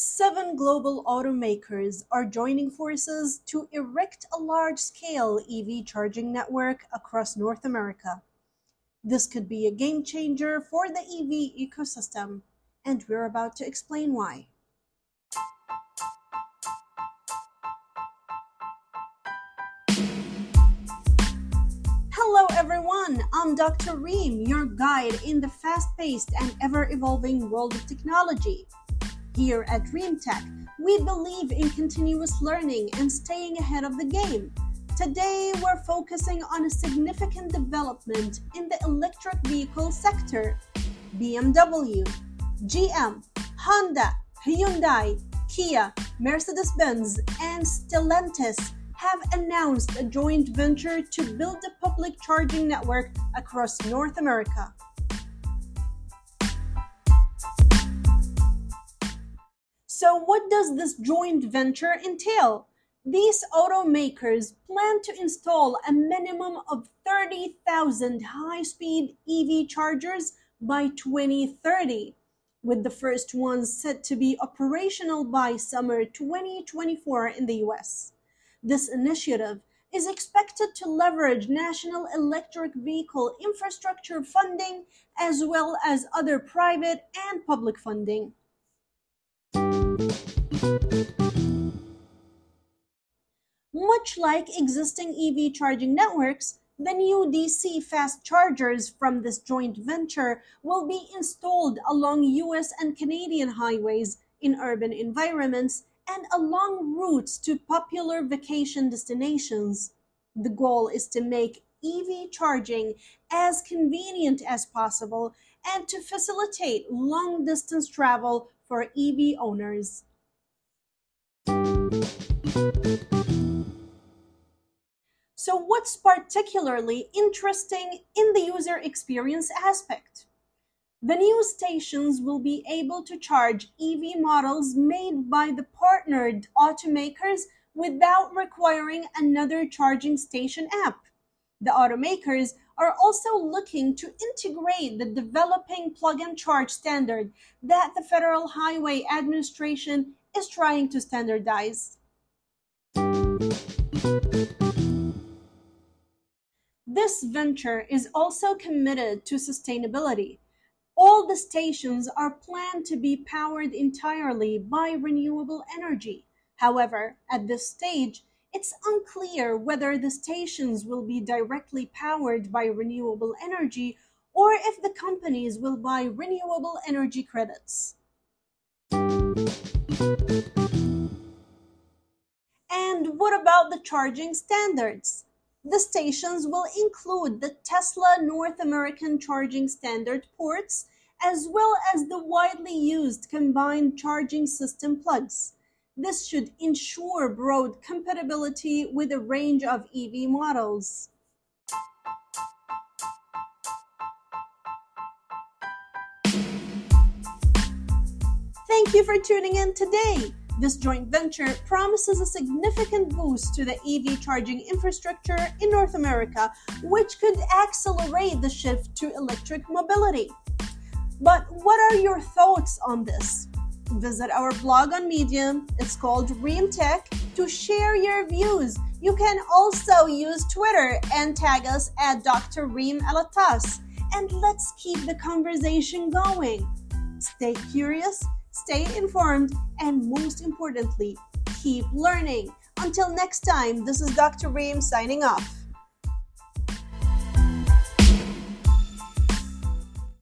Seven global automakers are joining forces to erect a large scale EV charging network across North America. This could be a game changer for the EV ecosystem, and we're about to explain why. Hello, everyone. I'm Dr. Reem, your guide in the fast paced and ever evolving world of technology. Here at ReemTech, we believe in continuous learning and staying ahead of the game. Today, we're focusing on a significant development in the electric vehicle sector. BMW, GM, Honda, Hyundai, Kia, Mercedes Benz, and Stellantis have announced a joint venture to build a public charging network across North America. So, what does this joint venture entail? These automakers plan to install a minimum of 30,000 high speed EV chargers by 2030, with the first ones set to be operational by summer 2024 in the US. This initiative is expected to leverage national electric vehicle infrastructure funding as well as other private and public funding. Much like existing EV charging networks, the new DC fast chargers from this joint venture will be installed along US and Canadian highways in urban environments and along routes to popular vacation destinations. The goal is to make EV charging as convenient as possible and to facilitate long distance travel for EV owners. So, what's particularly interesting in the user experience aspect? The new stations will be able to charge EV models made by the partnered automakers without requiring another charging station app. The automakers are also looking to integrate the developing plug and charge standard that the Federal Highway Administration is trying to standardize. This venture is also committed to sustainability. All the stations are planned to be powered entirely by renewable energy. However, at this stage, it's unclear whether the stations will be directly powered by renewable energy or if the companies will buy renewable energy credits. And what about the charging standards? The stations will include the Tesla North American Charging Standard ports, as well as the widely used combined charging system plugs. This should ensure broad compatibility with a range of EV models. Thank you for tuning in today. This joint venture promises a significant boost to the EV charging infrastructure in North America, which could accelerate the shift to electric mobility. But what are your thoughts on this? Visit our blog on Medium, it's called ReemTech, to share your views. You can also use Twitter and tag us at Dr. Reem Alattas. And let's keep the conversation going. Stay curious stay informed, and most importantly, keep learning. Until next time, this is Dr. Reem signing off.